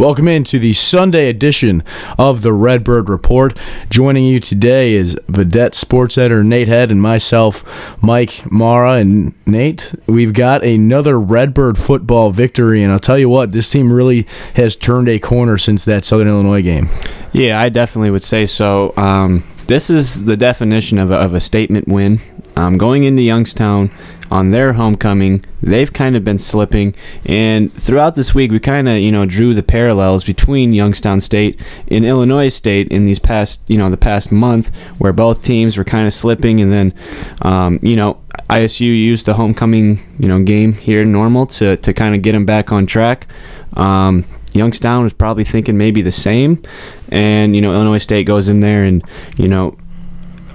Welcome into the Sunday edition of the Redbird Report. Joining you today is Vidette Sports Editor Nate Head and myself, Mike Mara. And Nate, we've got another Redbird football victory. And I'll tell you what, this team really has turned a corner since that Southern Illinois game. Yeah, I definitely would say so. Um, this is the definition of a, of a statement win. Um, going into Youngstown on their homecoming, they've kind of been slipping. And throughout this week, we kind of you know drew the parallels between Youngstown State and Illinois State in these past you know the past month, where both teams were kind of slipping, and then um, you know ISU used the homecoming you know game here normal to to kind of get them back on track. Um, Youngstown was probably thinking maybe the same, and you know Illinois State goes in there and you know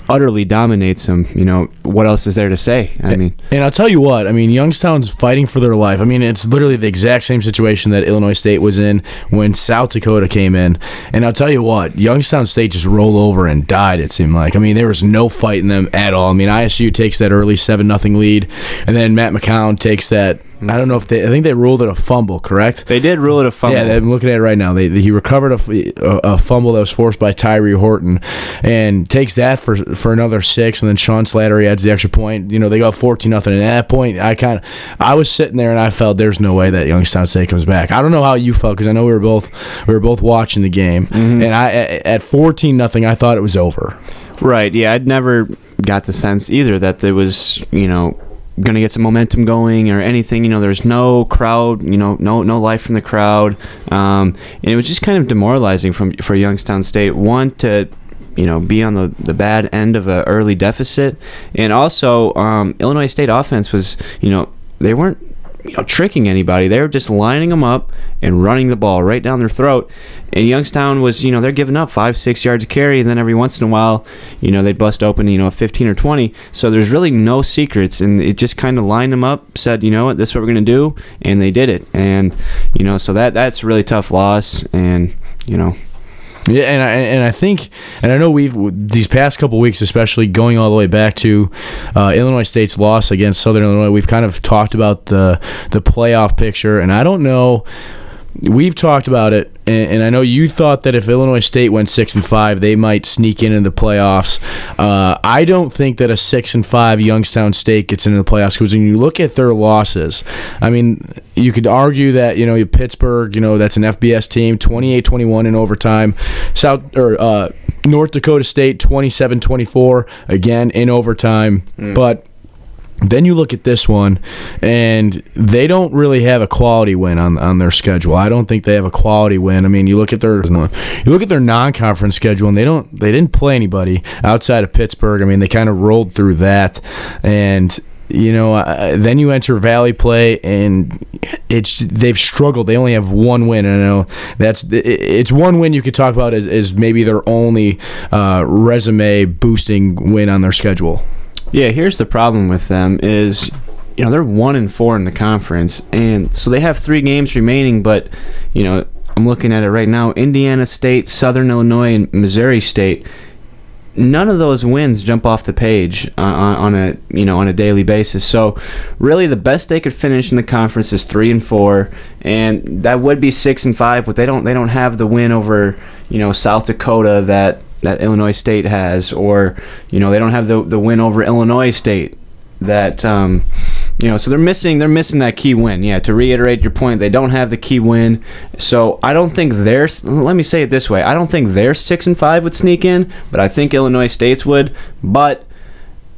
utterly dominates them. You know, what else is there to say? I mean, and I'll tell you what, I mean, Youngstown's fighting for their life. I mean, it's literally the exact same situation that Illinois State was in when South Dakota came in. And I'll tell you what, Youngstown State just rolled over and died, it seemed like. I mean, there was no fight in them at all. I mean, ISU takes that early 7 nothing lead, and then Matt McCown takes that I don't know if they. I think they ruled it a fumble, correct? They did rule it a fumble. Yeah, I'm looking at it right now. They, he recovered a, a, a, fumble that was forced by Tyree Horton, and takes that for for another six. And then Sean Slattery adds the extra point. You know, they go 14 nothing. And at that point, I kind of, I was sitting there and I felt there's no way that Youngstown State comes back. I don't know how you felt because I know we were both we were both watching the game, mm-hmm. and I at 14 nothing, I thought it was over. Right. Yeah, I'd never got the sense either that there was you know going to get some momentum going or anything. You know, there's no crowd. You know, no no life from the crowd, um, and it was just kind of demoralizing from for Youngstown State. One to you know be on the, the bad end of an early deficit, and also um, Illinois State offense was you know they weren't you know tricking anybody. They were just lining them up and running the ball right down their throat. And Youngstown was you know they're giving up five six yards of carry, and then every once in a while you know they'd bust open you know 15 or 20. So there's really no secrets, and it just kind of lined them up, said you know what this is what we're gonna do, and they did it. And you know so that that's a really tough loss, and you know yeah, and I and I think, and I know we've these past couple weeks, especially going all the way back to uh, Illinois State's loss against Southern Illinois, we've kind of talked about the the playoff picture, and I don't know we've talked about it, and, and, I know you thought that if Illinois State went six and five, they might sneak in in the playoffs. Uh, I don't think that a six and five Youngstown State gets into the playoffs because when you look at their losses, I mean, you could argue that you know Pittsburgh, you know that's an FBS team, 28-21 in overtime. South or uh, North Dakota State, 27-24 again in overtime, mm. but then you look at this one, and they don't really have a quality win on, on their schedule. I don't think they have a quality win. I mean, you look at their you look at their non conference schedule, and they don't they didn't play anybody outside of Pittsburgh. I mean, they kind of rolled through that, and you know, uh, then you enter Valley play, and it's they've struggled. They only have one win, and I know that's it's one win you could talk about as, as maybe their only uh, resume boosting win on their schedule. Yeah, here's the problem with them is you know they're one and four in the conference, and so they have three games remaining. But you know, I'm looking at it right now: Indiana State, Southern Illinois, and Missouri State. None of those wins jump off the page uh, on, on a you know on a daily basis. So, really, the best they could finish in the conference is three and four, and that would be six and five. But they don't they don't have the win over you know South Dakota that that Illinois State has, or you know they don't have the the win over Illinois State that um, you know so they're missing they're missing that key win yeah to reiterate your point they don't have the key win so i don't think their let me say it this way i don't think their six and five would sneak in but i think illinois state's would but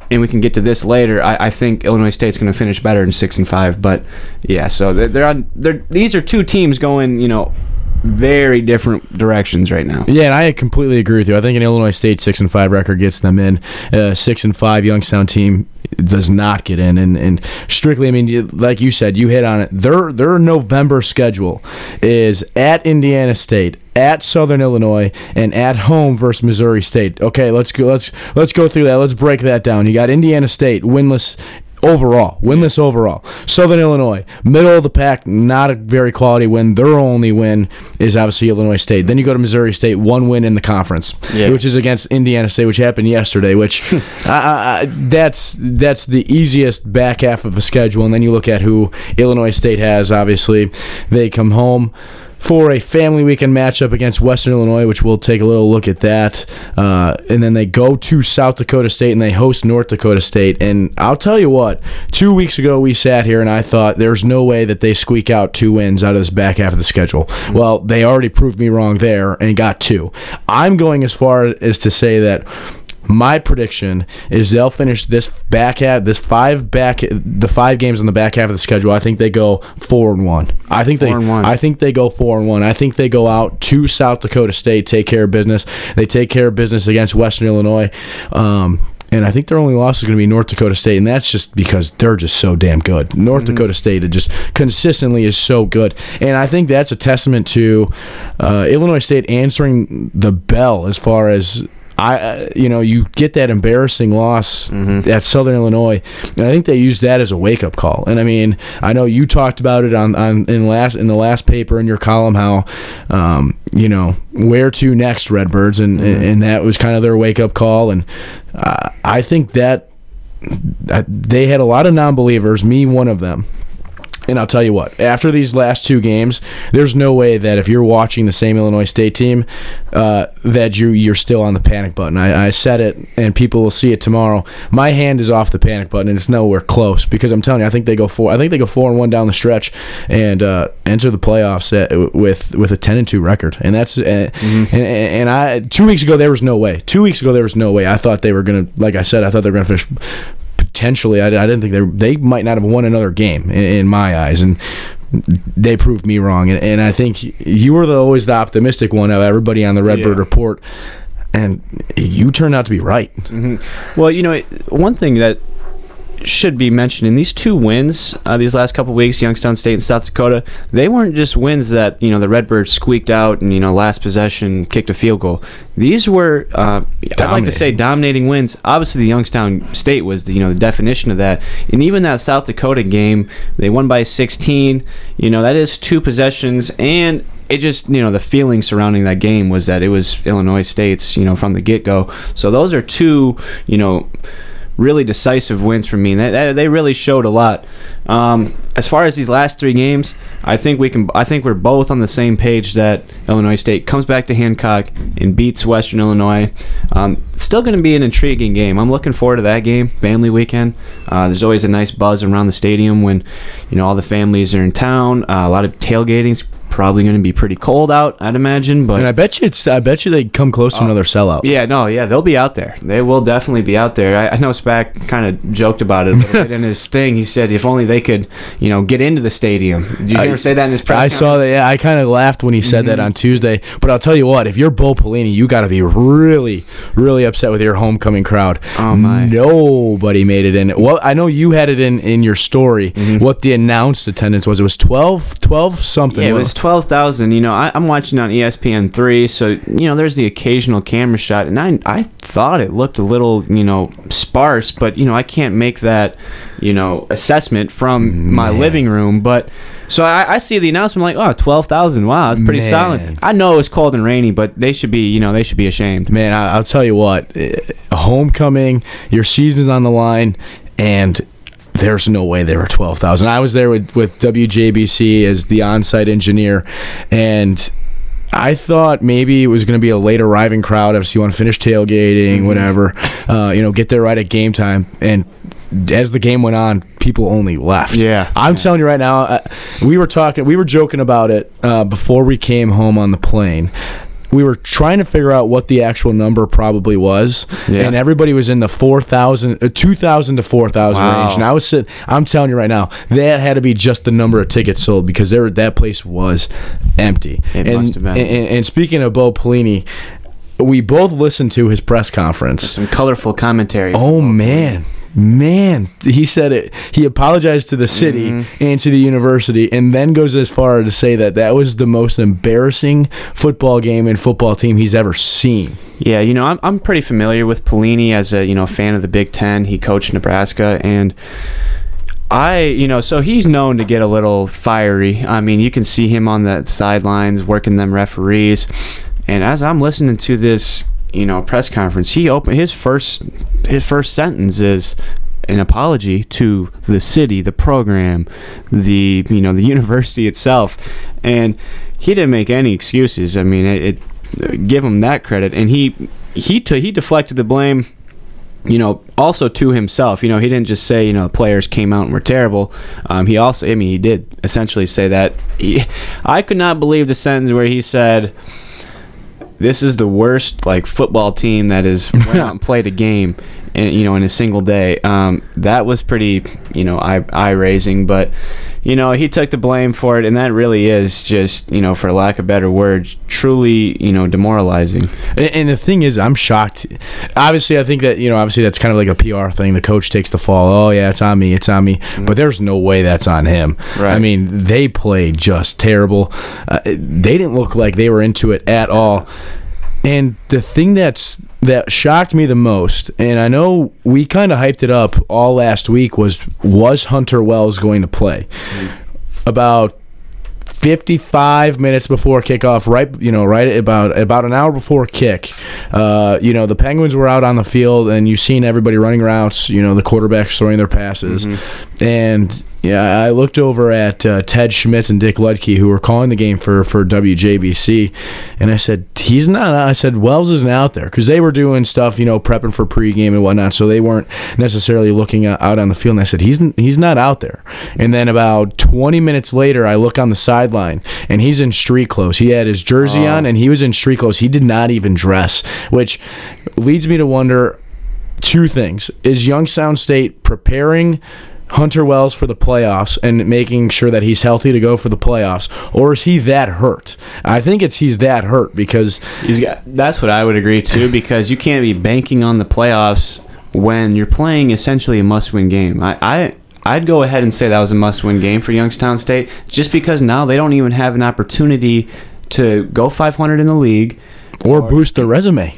and we can get to this later. I, I think Illinois State's going to finish better than six and five, but yeah. So they're, they're on. They're these are two teams going, you know, very different directions right now. Yeah, and I completely agree with you. I think an Illinois State six and five record gets them in. Uh, six and five Youngstown team does not get in, and, and strictly, I mean, like you said, you hit on it. Their their November schedule is at Indiana State, at Southern Illinois and at home versus Missouri State. Okay, let's go. Let's let's go through that. Let's break that down. You got Indiana State winless overall, winless overall. Southern Illinois, middle of the pack, not a very quality win. Their only win is obviously Illinois State. Then you go to Missouri State, one win in the conference, yeah. which is against Indiana State, which happened yesterday. Which uh, that's that's the easiest back half of a schedule. And then you look at who Illinois State has. Obviously, they come home for a family weekend matchup against Western Illinois, which we'll take a little look at that. Uh, and then they go to South Dakota State and they host North Dakota State. And I'll tell you what, two weeks ago we sat here and I thought there's no way that they squeak out two wins out of this back half of the schedule. Well, they already proved me wrong there and got two. I'm going as far as to say that my prediction is they'll finish this back half, this five back, the five games on the back half of the schedule. I think they go four and one. I think they, Four and one. I think they go four and one. I think they go out to South Dakota State, take care of business. They take care of business against Western Illinois. Um, and I think their only loss is going to be North Dakota State, and that's just because they're just so damn good. North Dakota State it just consistently is so good, and I think that's a testament to uh, Illinois State answering the bell as far as I, uh, you know, you get that embarrassing loss at Southern Illinois, and I think they used that as a wake up call. And I mean, I know you talked about it on, on in last in the last paper in your column how, um, you know, where to next, Redbirds, and and that was kind of their wake up call. And uh, I think that they had a lot of non-believers, me one of them. And I'll tell you what, after these last two games, there's no way that if you're watching the same Illinois State team, uh, that you you're still on the panic button. I, I said it, and people will see it tomorrow. My hand is off the panic button, and it's nowhere close because I'm telling you, I think they go four. I think they go four and one down the stretch, and uh, enter the playoffs at, with with a ten and two record. And that's uh, and, and I two weeks ago there was no way. Two weeks ago there was no way. I thought they were gonna, like I said, I thought they were gonna finish potentially. I, I didn't think they they might not have won another game in, in my eyes, and they proved me wrong. And, and I think you were the, always the optimistic one of everybody on the Redbird Yeah. Report, and you turned out to be right. Mm-hmm. Well, you know, one thing that should be mentioned in these two wins uh, these last couple weeks, Youngstown State and South Dakota, they weren't just wins that you know the Redbirds squeaked out and you know last possession kicked a field goal. These were, uh, I'd like to say, dominating wins. Obviously, the Youngstown State was the you know the definition of that, and even that South Dakota game, they won by 16. You know that is two possessions and it just you know the feeling surrounding that game was that it was Illinois State's you know from the get go. So those are two you know really decisive wins for me. And they really showed a lot. Um, as far as these last three games, I think we can. I think we're both on the same page that Illinois State comes back to Hancock and beats Western Illinois. Um, still going to be an intriguing game. I'm looking forward to that game, family weekend. Uh, there's always a nice buzz around the stadium when you know all the families are in town. Uh, a lot of tailgating's probably going to be pretty cold out, I'd imagine. But And I bet you it's. I bet you they come close to oh. another sellout. yeah, no, yeah, they'll be out there. They will definitely be out there. I, I know Spack kind of joked about it in his thing. He said if only they could, you know, get into the stadium. Did you I- ever say that in his press I saw that. Yeah, I kind of laughed when he said that mm-hmm. on Tuesday. But I'll tell you what: if you're Bo Pelini, you got to be really, really upset with your homecoming crowd. Oh, my. Nobody made it in. Well, I know you had it in in your story. Mm-hmm. What the announced attendance was? It was 12, 12 something. Yeah, it was twelve thousand. You know, I, I'm watching on ESPN three, so you know, there's the occasional camera shot, and I I thought it looked a little, you know, sparse, but you know, I can't make that, you know, assessment from my Man. living room, but. So I, I see the announcement like, oh, 12,000. Wow, that's pretty Man. solid. I know it's cold and rainy, but they should be, you know, they should be ashamed. Man, I, I'll tell you what, eh, homecoming, your season's on the line, and there's no way there were 12,000. I was there with, with WJBC as the on site engineer, and I thought maybe it was going to be a late arriving crowd if you want to finish tailgating, whatever, uh, you know, get there right at game time. And as the game went on, people only left. Yeah. I'm telling you right now, uh, we were talking, we were joking about it uh, before we came home on the plane. We were trying to figure out what the actual number probably was, Yeah. and everybody was in the 4,000, uh, 2,000 to 4,000 Wow. range. And I was sitting, I'm telling you right now, that had to be just the number of tickets sold because there that place was empty. It and, must have been. And, and speaking of Bo Pelini, we both listened to his press conference. Some colorful commentary. Oh man, man, he said it. He apologized to the city Mm-hmm. and to the university, and then goes as far to say that that was the most embarrassing football game and football team he's ever seen. Yeah, you know, I'm, I'm pretty familiar with Pelini as a, you know, fan of the Big Ten. He coached Nebraska, and I, you know, so he's known to get a little fiery. I mean, you can see him on the sidelines working them referees. And as I'm listening to this, you know, press conference, he opened his first his first sentence is an apology to the city, the program, the you know the university itself, and he didn't make any excuses. I mean, it, it give him that credit, and he he t- he deflected the blame. You know, also to himself. You know, he didn't just say you know the players came out and were terrible. Um, he also, I mean, he did essentially say that. He, I could not believe the sentence where he said, "This is the worst like football team that has went out and played a game." In, you know, in a single day, um, that was pretty, you know, eye, eye raising. But you know, he took the blame for it, and that really is just, you know, for lack of better words, truly, you know, demoralizing. And, and the thing is, I'm shocked. Obviously, I think that you know, obviously that's kind of like a PR thing. The coach takes the fall. Oh yeah, it's on me. It's on me. But there's no way that's on him. Right. I mean, they played just terrible. Uh, they didn't look like they were into it at all. And the thing that's that shocked me the most, and I know we kind of hyped it up all last week, was was Hunter Wells going to play? About 55 minutes before kickoff, right, you know, right about about an hour before kick, uh, you know, the Penguins were out on the field, and you've seen everybody running routes, you know, the quarterbacks throwing their passes, and yeah, I looked over at uh, Ted Schmidt and Dick Luedke, who were calling the game for for WJBC, and I said, "He's not." I said, "Wells isn't out there because they were doing stuff, you know, prepping for pregame and whatnot, so they weren't necessarily looking out out on the field." And I said, "He's he's not out there." And then about 20 minutes later, I look on the sideline, and he's in street clothes. He had his jersey on, and he was in street clothes. He did not even dress, which leads me to wonder two things: Is Youngstown State preparing? Hunter Wells for the playoffs and making sure that he's healthy to go for the playoffs, or is he that hurt? I think it's he's that hurt because He's got. That's what I would agree too, because you can't be banking on the playoffs when you're playing essentially a must-win game. I, I I'd go ahead and say that was a must-win game for Youngstown State, just because now they don't even have an opportunity to go 500 in the league. or boost their resume.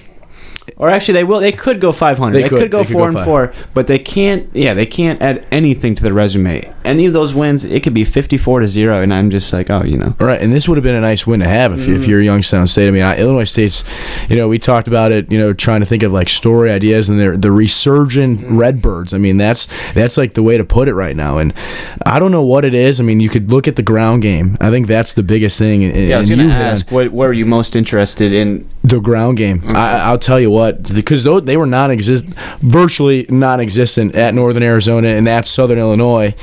Or actually, they will. They could go 500. They They, could. go They could four go and five. four, but they can't. Yeah, they can't add anything to the resume. Any of those wins, it could be 54 to zero, and I'm just like, oh, you know. All right, and this would have been a nice win to have if, if mm-hmm. you're a Youngstown State. I mean, I, Illinois State's, you know, we talked about it, you know, trying to think of like story ideas and they're the resurgent mm-hmm. Redbirds. I mean, that's that's like the way to put it right now. And I don't know what it is. I mean, you could look at the ground game. I think that's the biggest thing. And, Yeah, I was hit on- ask, what, what are you most interested in? the ground game. I, I'll tell you what, because they were non-exist, virtually non-existent at Northern Arizona and at Southern Illinois.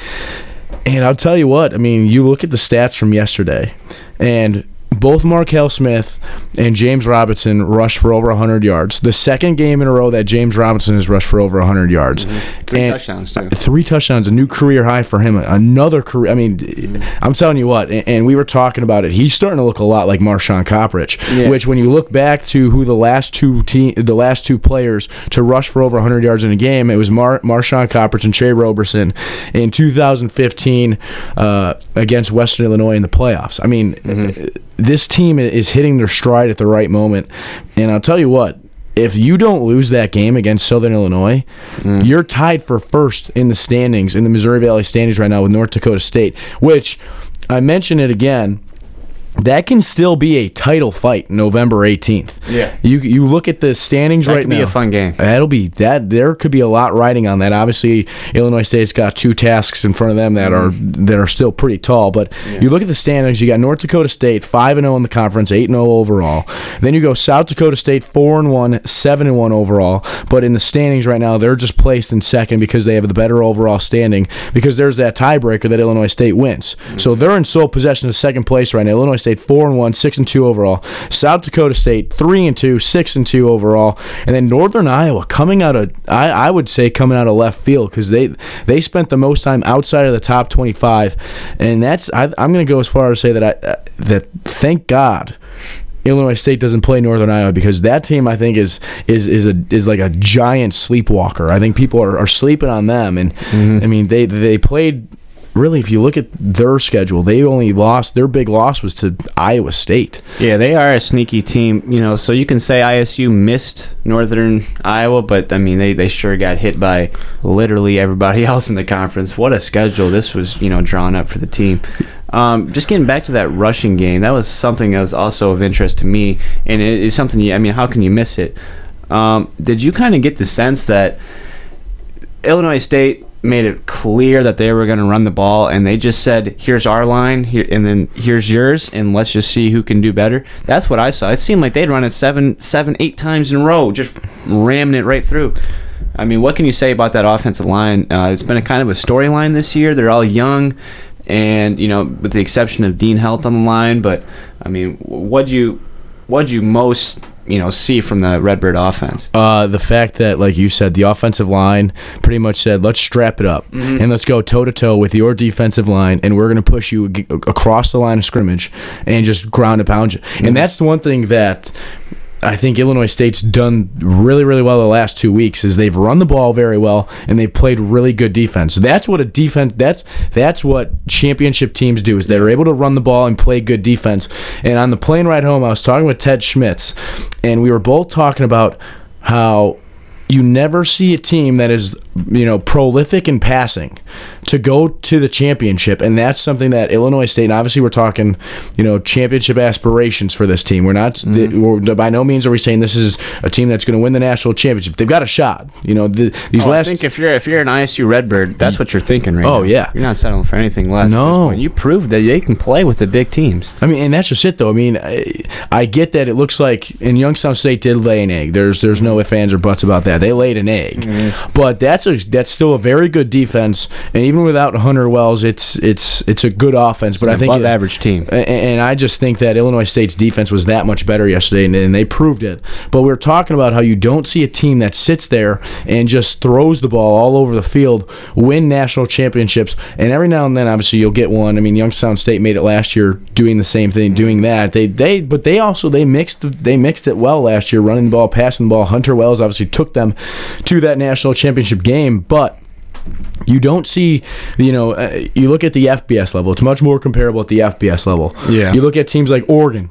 And I'll tell you what, I mean, you look at the stats from yesterday, and both Markel Smith and James Robinson rushed for over 100 yards. The second game in a row that James Robinson has rushed for over 100 yards. Mm-hmm. Three And- touchdowns too. Three touchdowns, a new career high for him. Another career. I mean, mm-hmm. I'm telling you what, and, and we were talking about it. He's starting to look a lot like Marshaun Coprich. Yeah. Which, when you look back to who the last two team, the last two players to rush for over 100 yards in a game, it was Mar- Marshaun Coprich and Tre Roberson in 2015 uh, against Western Illinois in the playoffs. I mean, mm-hmm. This team is hitting their stride at the right moment, and I'll tell you what if you don't lose that game against Southern Illinois, mm. you're tied for first in the standings in the Missouri Valley standings right now with North Dakota State, which I mention it again. That can still be a title fight November 18th. Yeah. You you look at the standings That right could now. be a fun game. That'll be that. There could be a lot riding on that. Obviously, Illinois State's got two tasks in front of them that are that are still pretty tall. But you look at the standings. You got North Dakota State five and zero in the conference, eight and zero overall. Then you go South Dakota State four and one, seven and one overall. But in the standings right now, they're just placed in second because they have the better overall standing. Because there's that tiebreaker that Illinois State wins. Mm-hmm. So they're in sole possession of second place right now. Illinois State four and one, six and two overall. South Dakota State three and two, six and two overall, and then Northern Iowa coming out of I, I would say coming out of left field because they they spent the most time outside of the top twenty five, and that's I, I'm going to go as far as say that I uh, that thank God. Illinois State doesn't play Northern Iowa because that team I think is is is a is like a giant sleepwalker. I think people are, are sleeping on them, and I mean they they played really, if you look at their schedule, they only lost. Their big loss was to Iowa State. Yeah, they are a sneaky team, you know. So you can say ISU missed Northern Iowa, but I mean they, they sure got hit by literally everybody else in the conference. What a schedule this was, you know, drawn up for the team. Um, just getting back to that rushing game, that was something that was also of interest to me, and it is something. You, I mean, how can you miss it? Um, did you kind of get the sense that Illinois State made it clear that they were going to run the ball, and they just said, "Here's our line, here, and then here's yours, and let's just see who can do better." That's what I saw. It seemed like they'd run it seven, seven, eight times in a row, just ramming it right through. I mean, what can you say about that offensive line? Uh, it's been a kind of a storyline this year. They're all young, and you know, with the exception of Dean Health on the line. But I mean, what do you what do you most you know see from the Redbird offense? Uh, the fact that, like you said, the offensive line pretty much said, "Let's strap it up and let's go toe to toe with your defensive line, and we're going to push you across the line of scrimmage and just ground and pound you." And that's the one thing that. I think Illinois State's done really, really well the last two weeks. Is they've run the ball very well and they've played really good defense. That's what a defense. That's that's what championship teams do. Is they're able to run the ball and play good defense. And on the plane ride home, I was talking with Ted Schmitz, and we were both talking about how you never see a team that is you know prolific in passing to go to the championship and that's something that illinois state and obviously we're talking you know championship aspirations for this team we're not Mm-hmm. we're, by no means are we saying this is a team that's going to win the national championship they've got a shot you know the, these Oh, last I think if you're if you're an ISU Redbird, that's what you're thinking right Oh, now. yeah. you're not settling for anything less. at this No. point. you proved that they can play with the big teams. I mean, and that's just it, though. I mean, I, I get that it looks like, and Youngstown State did lay an egg. There's there's no ifs, ands, or buts about that. They laid an egg, Mm-hmm. but that's a that's still a very good defense. And even without Hunter Wells, it's it's it's a good offense. But I think above it- average team. and I just think that Illinois State's defense was that much better yesterday, and, and they proved it. But we are talking about how you don't see a team that sits there and just throws the ball all over the field, win national championships, and every now and then, obviously, you'll get one. I mean, Youngstown State made it last year, doing the same thing, doing that. They they, but they also they mixed they mixed it well last year, running the ball, passing the ball. Hunter Wells obviously took them to that national championship game, but you don't see, you know, uh, you look at the FBS level. It's much more comparable at the FBS level. Yeah. You look at teams like Oregon,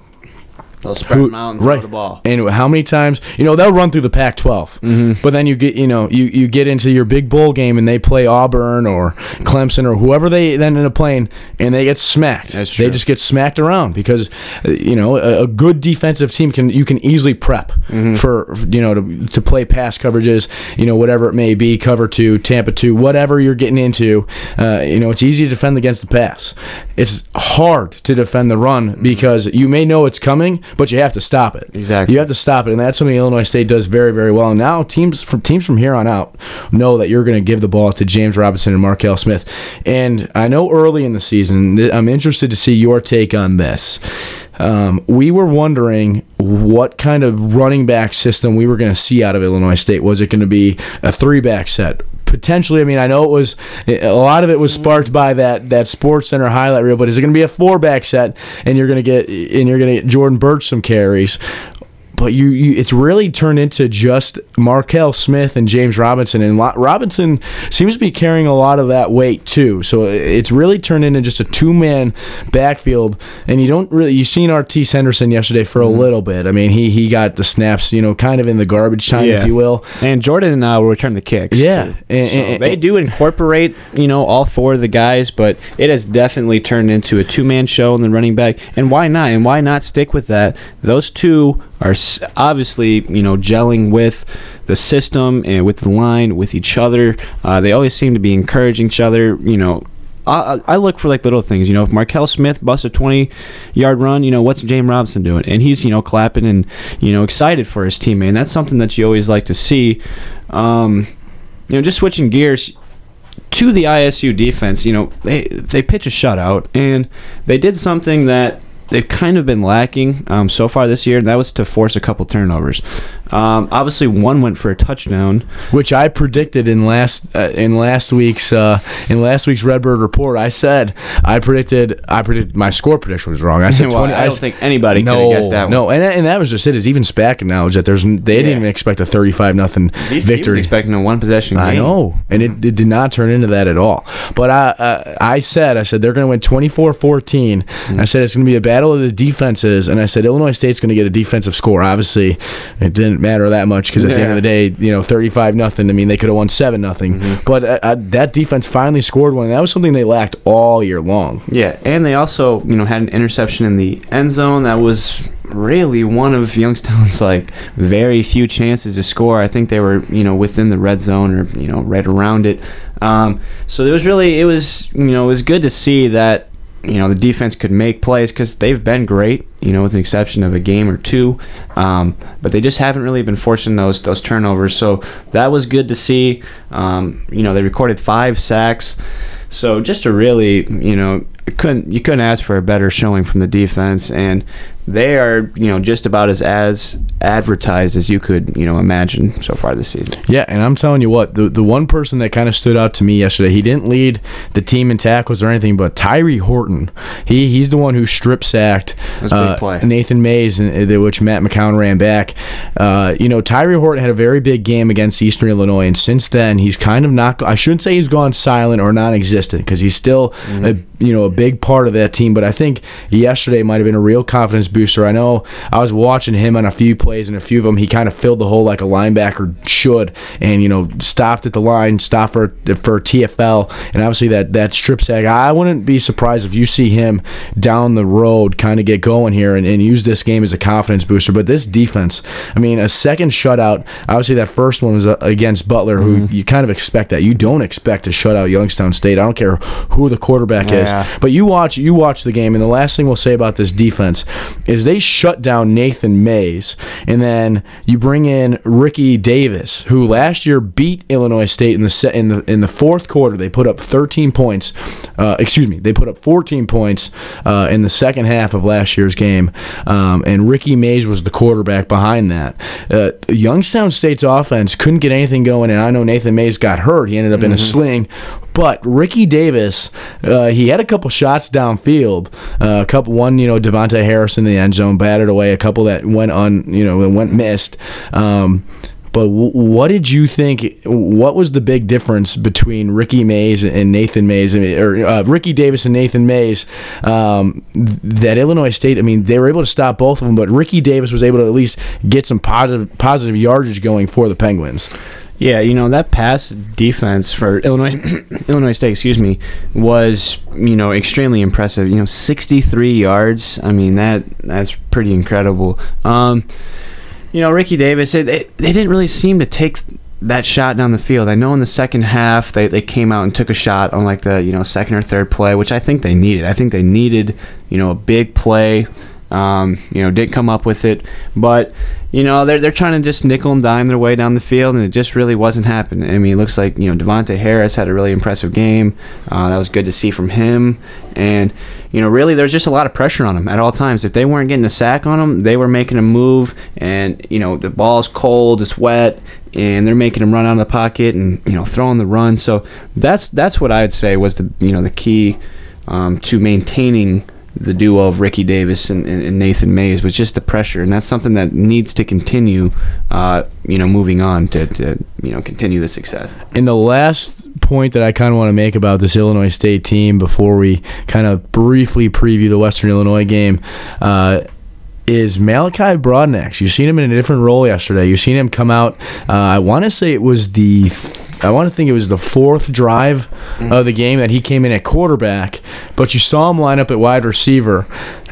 They'll spread who- them out and throw right. the ball. And how many times, you know, they'll run through the Pac-12, Mm-hmm. but then you get, you know, you, you get into your big bowl game and they play Auburn or Clemson or whoever they then end up playing, and they get smacked. That's They just get smacked around because, you know, a, a good defensive team can you can easily prep Mm-hmm. for you know to, to play pass coverages, you know, whatever it may be, cover two, Tampa two, whatever you're getting into. Uh, you know, it's easy to defend against the pass. It's hard to defend the run because you may know it's coming, but you have to stop it. Exactly. You have to stop it, and that's something Illinois State does very, very well. And now teams from teams from here on out know that you're going to give the ball to James Robinson and Markel Smith. And I know early in the season, I'm interested to see your take on this. Um, we were wondering what kind of running back system we were going to see out of Illinois State. Was it going to be a three back set? Potentially, I mean, I know it was a lot of it was sparked by that that Sports Center highlight reel, but is it going to be a four back set and you're going to get and you're going to get Jordan Birch some carries? But you, you it's really turned into just Markel Smith and James Robinson and Lo- Robinson seems to be carrying a lot of that weight too so it's really turned into just a two-man backfield and you don't really you seen Artis Henderson yesterday for a little bit I mean he he got the snaps you know kind of in the garbage time if you will And Jordan and uh, will return the kicks. Yeah. too. And- So and- they do incorporate, you know, all four of the guys, but it has definitely turned into a two-man show in the running back. And why not? And why not stick with that? Those two are obviously, you know, gelling with the system and with the line, with each other. Uh, they always seem to be encouraging each other. You know, I, I look for like little things. You know, if Markel Smith busts a 20 yard run, you know, what's James Robinson doing? And he's, you know, clapping and, you know, excited for his teammate. And that's something that you always like to see. Um, you know, just switching gears to the ISU defense, you know, they they pitch a shutout and they did something that they've kind of been lacking um, so far this year, and that was to force a couple turnovers. Um, obviously, one went for a touchdown. which I predicted in last uh, in last week's uh, in last week's Redbird report. I said I predicted I predicted my score prediction was wrong. I said Well, twenty. I don't s- think anybody could no, have guessed that one. No, and and that was just it. Is even Spack acknowledged that there's they didn't even expect a thirty five nothing He- He was victory. expecting a one possession game. I know, and it, it did not turn into that at all. But I uh, I said I said they're going to win 24-14. Mm-hmm. I said it's going to be a battle of the defenses, and I said Illinois State's going to get a defensive score. Obviously, it didn't matter that much because at the end of the day, you know, thirty five nothing. I mean, they could have won seven nothing. Mm-hmm. But uh, uh, that defense finally scored one, and that was something they lacked all year long. Yeah, and they also, you know, had an interception in the end zone that was really one of Youngstown's like very few chances to score. I think they were you know within the red zone or you know right around it. Um, so it was really it was you know it was good to see that you know the defense could make plays because they've been great, you know, with the exception of a game or two, um, but they just haven't really been forcing those those turnovers. So that was good to see. Um, you know, they recorded five sacks, so just a really you know couldn't you couldn't ask for a better showing from the defense, and they are you know just about as as advertised as you could you know imagine so far this season. Yeah, and I'm telling you what, the the one person that kind of stood out to me yesterday, he didn't lead the team in tackles or anything, but Tyree Horton, he he's the one who strip sacked uh. Nathan Mays, and which Matt McCown ran back. Uh, you know, Tyree Horton had a very big game against Eastern Illinois, and since then he's kind of not. I shouldn't say he's gone silent or non-existent because he's still mm-hmm. a you know a big part of that team. But I think yesterday might have been a real confidence booster. I know I was watching him on a few plays, and a few of them he kind of filled the hole like a linebacker should, and you know stopped at the line, stopped for for TFL, and obviously that that strip sack. I wouldn't be surprised if you see him down the road kind of get going here and, and use this game as a confidence booster. But this defense, I mean, a second shutout. Obviously, that first one was uh, against Butler, who mm-hmm. you kind of expect that. You don't expect to shut out Youngstown State. I don't care who the quarterback yeah. is, but you watch you watch the game, and the last thing we'll say about this defense is they shut down Nathan Mays, and then you bring in Ricky Davis, who last year beat Illinois State in the set, in the in the fourth quarter. They put up 13 points. Uh, excuse me, they put up 14 points uh, in the second half of last year's game, um, and Ricky Mays was the quarterback behind that. Uh, Youngstown State's offense couldn't get anything going, and I know Nathan Mays got hurt. He ended up mm-hmm. in a mm-hmm. sling, but Ricky Davis, uh, he had a couple shots downfield. Uh, a couple, one, you know, Devontae Harris in the end zone batted away. A couple that went on, you know, went missed. Um, but what did you think? What was the big difference between Ricky Mays and Nathan Mays, or uh, Ricky Davis and Nathan Mays? Um, that Illinois State, I mean, they were able to stop both of them, but Ricky Davis was able to at least get some positive positive yardage going for the Penguins. Yeah, you know that pass defense for Illinois, Illinois State, excuse me, was you know extremely impressive. You know, 63 yards. I mean that that's pretty incredible. Um, you know, Ricky Davis, they, they didn't really seem to take that shot down the field. I know in the second half they, they came out and took a shot on like the you know second or third play, which I think they needed. I think they needed you know a big play um, you know, didn't come up with it, but you know they're they're trying to just nickel and dime their way down the field, and it just really wasn't happening. I mean, it looks like you know Devonte Harris had a really impressive game. Uh, that was good to see from him, and you know really there's just a lot of pressure on him at all times. If they weren't getting a sack on him, they were making a move, and you know the ball's cold, it's wet, and they're making him run out of the pocket and you know throwing the run. So that's that's what I'd say was the you know the key um, to maintaining the duo of Ricky Davis and, and, Nathan Mays was just the pressure, and that's something that needs to continue. Uh, you know, moving on to, to you know continue the success. In the last point that I kind of want to make about this Illinois State team before we kind of briefly preview the Western Illinois game. Uh, is Malachi Broadnax. You've seen him in a different role yesterday. You've seen him come out. Uh, I want to say it was the I want to think it was the fourth drive mm-hmm. of the game that he came in at quarterback, but you saw him line up at wide receiver.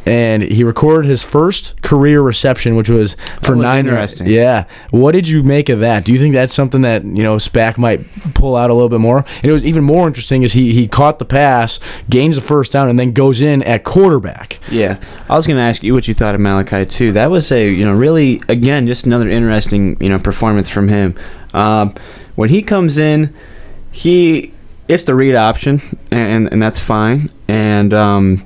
And he recorded his first career reception, which was for was nine. Interesting. Yeah. What did you make of that? Do you think that's something that you know Spack might pull out a little bit more? And it was even more interesting is he he caught the pass, gains the first down, and then goes in at quarterback. Yeah, I was going to ask you what you thought of Malachi too. That was a you know really again just another interesting you know performance from him. Um, when he comes in, he it's the read option, and and that's fine. And um,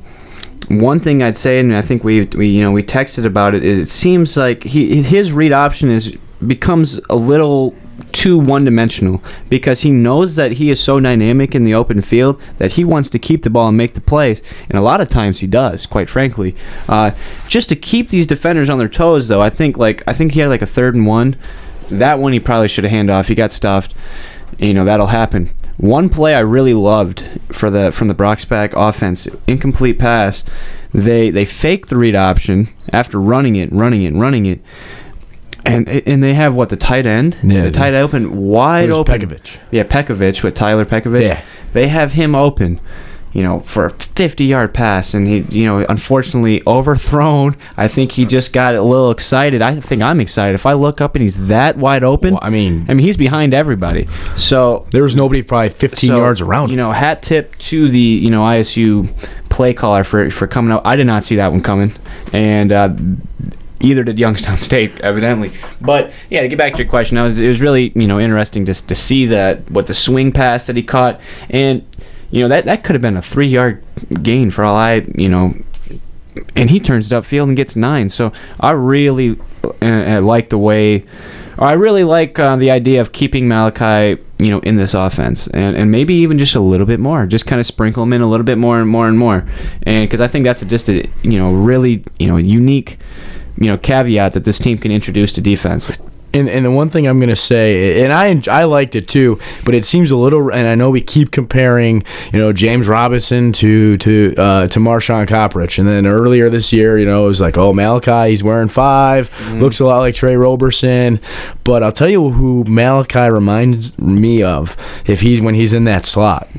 one thing I'd say, and I think we we you know we texted about it, is it seems like he his read option is becomes a little too one dimensional because he knows that he is so dynamic in the open field that he wants to keep the ball and make the plays. And a lot of times he does, quite frankly. Uh, just to keep these defenders on their toes, though, I think like I think he had like a third and one that one he probably should have hand off. He got stuffed. You know that'll happen. One play I really loved for the from the Brock Spack offense, incomplete pass. They they fake the read option after running it, running it, running it, and and they have what the tight end, yeah, the tight open wide open. Pekovic. Yeah, Pekovic with Tyler Pekovic. Yeah, they have him open you know, for a 50 yard pass, and he, you know, unfortunately overthrown. I think he just got a little excited. I think I'm excited. If I look up and he's that wide open, Well, I mean- I mean, he's behind everybody. So There was nobody probably 15 so, yards around You know, hat tip to the you know ISU play caller for for coming out. I did not see that one coming, and uh, either did Youngstown State, evidently. But yeah, to get back to your question, I was, it was really you know interesting to to see that what the swing pass that he caught, and you know that that could have been a three yard gain for all I you know. And he turns it upfield and gets nine. So I really uh, uh, like the way I really like uh, the idea of keeping Malachi, you know, in this offense, and, and maybe even just a little bit more, just kind of sprinkle him in a little bit more and more and more, and because I think that's just a you know really you know unique you know caveat that this team can introduce to defense. And, and the one thing I'm going to say, and I I liked it too, but it seems a little. And I know we keep comparing, you know, James Robinson to to uh, to Marshaun Coprich, and then earlier this year, you know, it was like, oh Malachi, he's wearing 5 mm-hmm. looks a lot like Tre Roberson, but I'll tell you who Malachi reminds me of if he's when he's in that slot,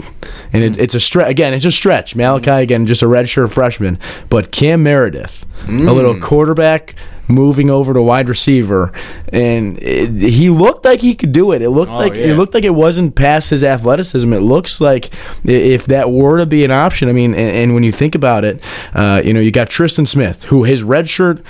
and it, mm-hmm. it's a stretch again. It's a stretch. Malachi again, just a redshirt freshman, but Cam Meredith, a little mm. quarterback moving over to wide receiver, and it, he looked like he could do it. It looked Oh, like yeah. it looked like it wasn't past his athleticism. It looks like if that were to be an option, I mean, and, and when you think about it, uh, you know, you got Tristan Smith, who his red shirt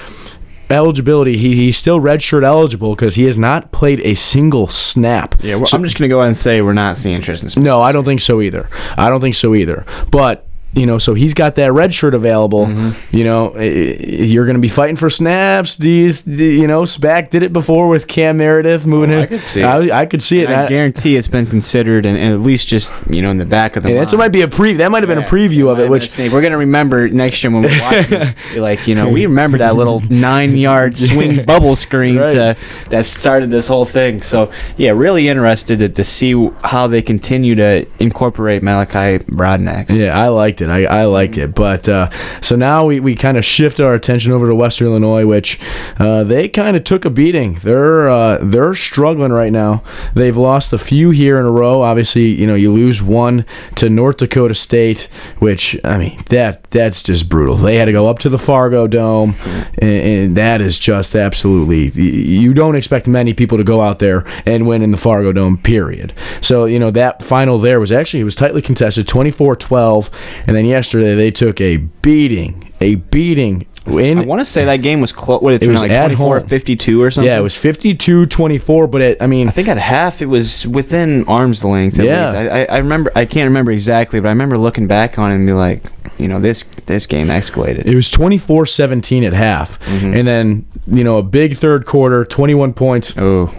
eligibility, he, he's still redshirt eligible because he has not played a single snap. Yeah, well, I'm just gonna go ahead and say we're not seeing Tristan Smith. No, I don't think so either. I don't think so either. But you know, so he's got that red shirt available. Mm-hmm. You know, you're going to be fighting for snaps. These, you know, Spack did it before with Cam Meredith moving Oh, I him. could see it. I, I could see it. I I- guarantee it's been considered, and, and at least just you know in the back of the and mind. that's might be a pre. That might have been a preview of it. Which we're gonna remember next year when we're watching. it. Like you know, we remember that little nine-yard swing bubble screen Right. to, that started this whole thing. So yeah, really interested to, to see how they continue to incorporate Malachi Broadnax. Yeah, I liked it. I, I liked it. But uh, so now we, we kind of shifted our attention over to Western Illinois, which uh, they kind of took a beating. They're uh, they're struggling right now. They've lost a few here in a row. Obviously, you know you lose one to North Dakota State, which I mean that that's just brutal. They had to go up to the Fargo Dome, and, and that is just absolutely. You don't expect many people to go out there and win in the Fargo Dome. Period. So you know that final there was actually it was tightly contested, 24-12, and then yesterday they took a beating, a beating. In, I want to say that game was close. What it, It was like home. 24-52 or something? yeah, it was 52-24, but it, I mean, I think at half it was within arm's length. At Yeah. least. I, I, remember. I can't remember exactly, but I remember looking back on it and be like, you know, this this game escalated. It was 24-17 at half. Mm-hmm. And then, you know, a big third quarter, 21 points oh,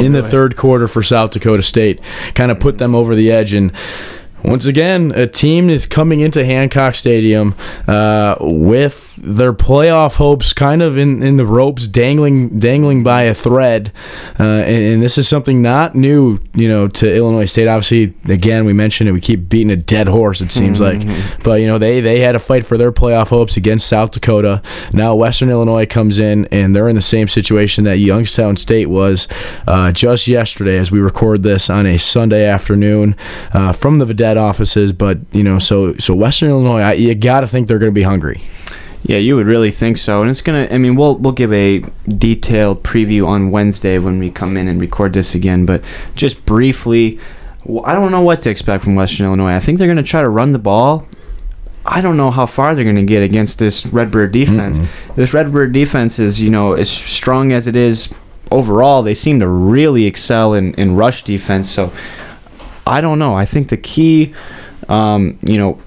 in the it. third quarter for South Dakota State. Kind of put them over the edge and once again, a team is coming into Hancock Stadium uh, with their playoff hopes kind of in, in the ropes, dangling dangling by a thread. Uh, and, and this is something not new, you know, to Illinois State. Obviously, again, we mentioned it. We keep beating a dead horse. It seems like, but you know, they they had a fight for their playoff hopes against South Dakota. Now Western Illinois comes in, and they're in the same situation that Youngstown State was uh, just yesterday, as we record this on a Sunday afternoon uh, from the Vidette offices. But you know, so so Western Illinois, I, you got to think they're going to be hungry. Yeah, you would really think so, and it's gonna. I mean, we'll we'll give a detailed preview on Wednesday when we come in and record this again. But just briefly, I don't know what to expect from Western Illinois. I think they're gonna try to run the ball. I don't know how far they're going to get against this Redbird defense. This Redbird defense is, you know, as strong as it is overall. They seem to really excel in, in rush defense. So I don't know. I think the key, um, you know,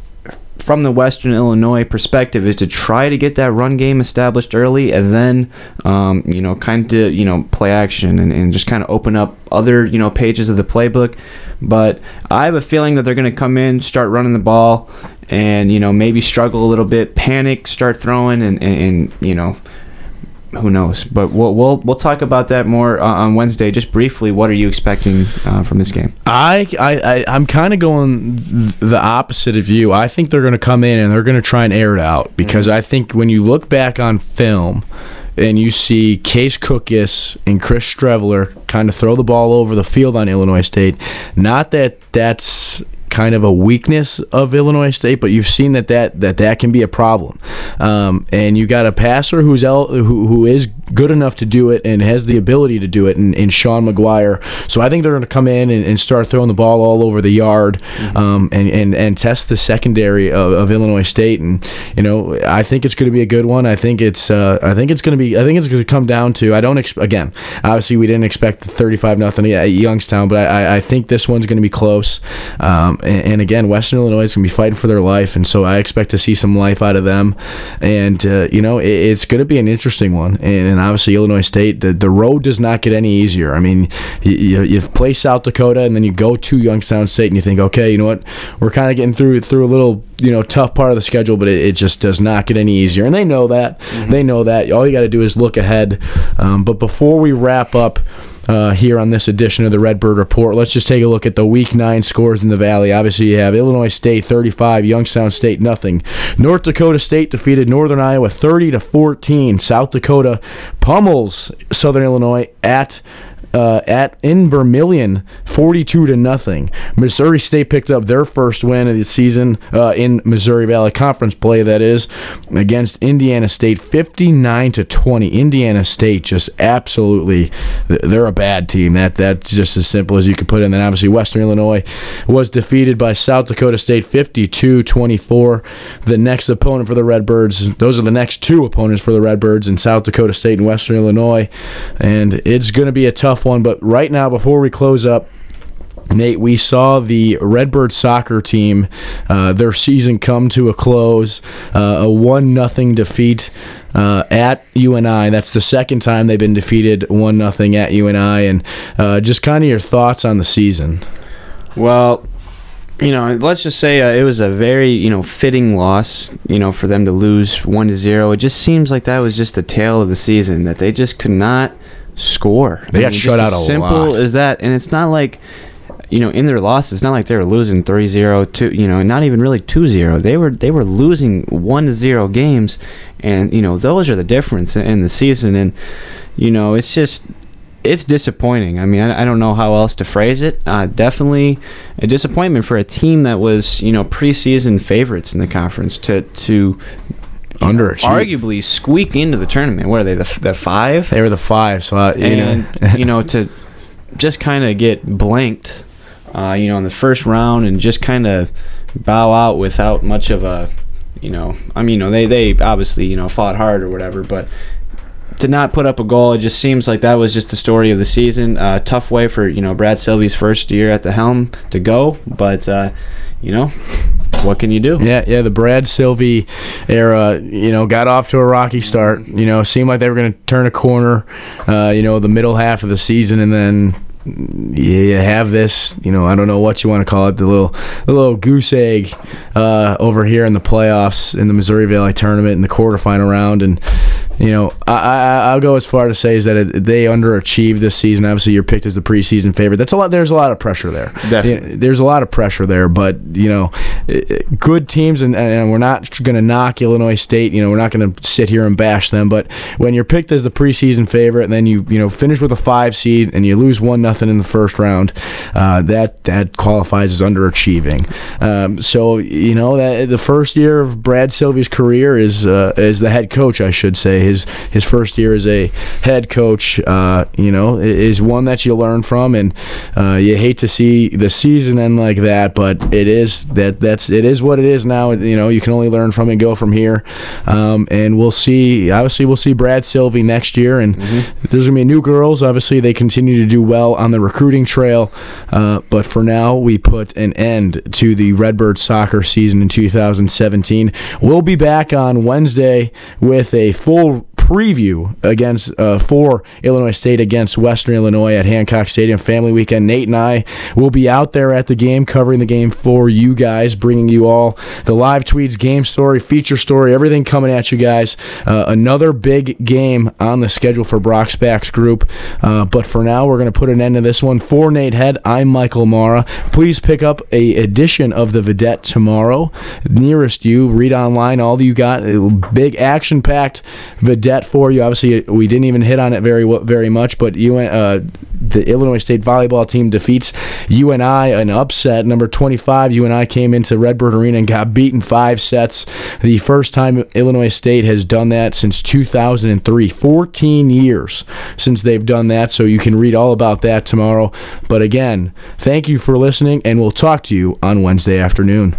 from the Western Illinois perspective is to try to get that run game established early and then, um, you know, kind of, you know, play action and, and just kind of open up other, you know, pages of the playbook. But I have a feeling that they're going to come in, start running the ball, and, you know, maybe struggle a little bit, panic, start throwing, and, and, and you know, who knows? But we'll we'll, we'll talk about that more uh, on Wednesday. Just briefly, what are you expecting uh, from this game? I, I, I I'm kind of going th- the opposite of you. I think they're going to come in and they're going to try and air it out because I think when you look back on film and you see Case Cookus and Chris Streveler kind of throw the ball over the field on Illinois State, not that that's kind of a weakness of Illinois State, but you've seen that that that, that can be a problem. Um, and you got a passer who's el- who, who is good enough to do it and has the ability to do it in, in Sean McGuire. So I think they're going to come in and, and, start throwing the ball all over the yard um, and, and, and test the secondary of, of, Illinois State. And you know, I think it's going to be a good one. I think it's uh, I think it's going to be I think it's going to come down to I don't ex- again obviously we didn't expect the 35 nothing at Youngstown, but I, I think this one's going to be close. Um, and, and, again, Western Illinois is going to be fighting for their life, and so I expect to see some life out of them. And uh, you know, it, it's going to be an interesting one. And, and, obviously, Illinois State, the, the road does not get any easier. I mean, you, you play South Dakota, and then you go to Youngstown State, and you think, okay, you know what, we're kind of getting through through a little you know tough part of the schedule, but it, it just does not get any easier, and they know that. Mm-hmm. They know that. All you got to do is look ahead. Um, but before we wrap up uh, here on this edition of the Redbird Report. Let's just take a look at the Week Nine scores in the Valley. Obviously, you have Illinois State 35, Youngstown State nothing. North Dakota State defeated Northern Iowa 30 to 14. South Dakota pummels Southern Illinois at uh, at in Vermillion, 42 to nothing. Missouri State picked up their first win of the season uh, in Missouri Valley Conference play. That is against Indiana State, 59 to 20. Indiana State just absolutely they're a bad team. That that's just as simple as you could put it. And then obviously Western Illinois was defeated by South Dakota State, 52-24. The next opponent for the Redbirds, those are the next two opponents for the Redbirds in South Dakota State and Western Illinois, and it's going to be a tough tough one. But right now, before we close up, Nate, we saw the Redbird soccer team, uh, their season come to a close, uh, a one nothing defeat uh, at UNI. That's the second time they've been defeated one nothing at UNI, and uh, just kind of your thoughts on the season. Well, you know, let's just say uh, it was a very you know fitting loss. You know, for them to lose one to zero, it just seems like that was just the tail of the season that they just could not score. They I got mean, shut out a simple lot. as that, and it's not like you know in their losses. It's not like they were losing 3-0, 2 You know, not even really 2-0. They were they were losing 1-0 games, and you know those are the difference in the season. And you know, it's just it's disappointing. I mean, I, I, don't know how else to phrase it. Uh, definitely a disappointment for a team that was, you know, preseason favorites in the conference to to under arguably squeak into the tournament. What are they? The, the five? They were the five. So uh, and know. you know to just kind of get blanked, uh, you know, in the first round and just kind of bow out without much of a, you know, I mean, you know, they they obviously you know fought hard or whatever, but to not put up a goal, it just seems like that was just the story of the season. Uh, tough way for you know Brad Silvy's first year at the helm to go, but uh, you know what can you do? Yeah, yeah. The Brad Silvy era, you know, got off to a rocky start. You know, seemed like they were going to turn a corner. Uh, you know, the middle half of the season, and then you have this, you know, I don't know what you want to call it, the little, the little goose egg uh, over here in the playoffs in the Missouri Valley tournament in the quarterfinal round, and you know, I, I will go as far to say is that it, they underachieved this season. Obviously, you're picked as the preseason favorite. That's a lot. There's a lot of pressure there. Definitely. There's a lot of pressure there, but you know, good teams, and, and we're not going to knock Illinois State. You know, we're not going to sit here and bash them. But when you're picked as the preseason favorite, and then you you know finish with a five seed, and you lose one nothing in the first round, uh, that that qualifies as underachieving. Um, so you know that the first year of Brad Silvy's career is uh, as the head coach, I should say his his first year as a head coach, uh, you know, is one that you learn from, and uh, you hate to see the season end like that, but it is that that's it is what it is now. You know, you can only learn from and go from here, um, and we'll see. Obviously, we'll see Brad Sylvie next year, and mm-hmm. there's gonna be new girls. Obviously, they continue to do well on the recruiting trail, uh, but for now, we put an end to the Redbird soccer season in 2017. We'll be back on Wednesday with a full preview against uh, for Illinois State against Western Illinois at Hancock Stadium Family Weekend. Nate and I will be out there at the game, covering the game for you guys, bringing you all the live tweets, game story, feature story, everything coming at you guys. Uh, another big game on the schedule for Brock Spack's group. Uh, but for now, we're going to put an end to this one. For Nate Head, I'm Michael Mara. Please pick up a edition of the Vidette tomorrow, nearest you. Read online all you got. Big action packed Vidette for you. Obviously, we didn't even hit on it very very much, but you uh, the Illinois State volleyball team defeats UNI an upset. Number 25, UNI came into Redbird Arena and got beaten five sets. The first time Illinois State has done that since 2003. 14 years since they've done that, so you can read all about that tomorrow. But again, thank you for listening, and we'll talk to you on Wednesday afternoon.